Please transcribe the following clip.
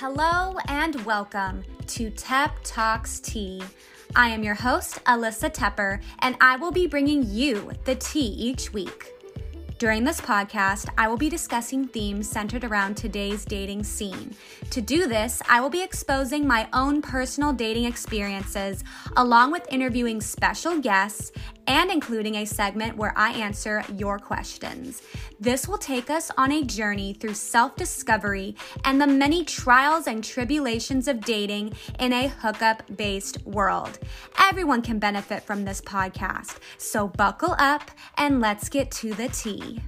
Hello and welcome to Tep Talks Tea. I am your host, Alyssa Tepper, and I will be bringing you the tea each week. During this podcast, I will be discussing themes centered around today's dating scene. To do this, I will be exposing my own personal dating experiences, along with interviewing special guests and including a segment where I answer your questions. This will take us on a journey through self discovery and the many trials and tribulations of dating in a hookup based world. Everyone can benefit from this podcast, so buckle up and let's get to the tea.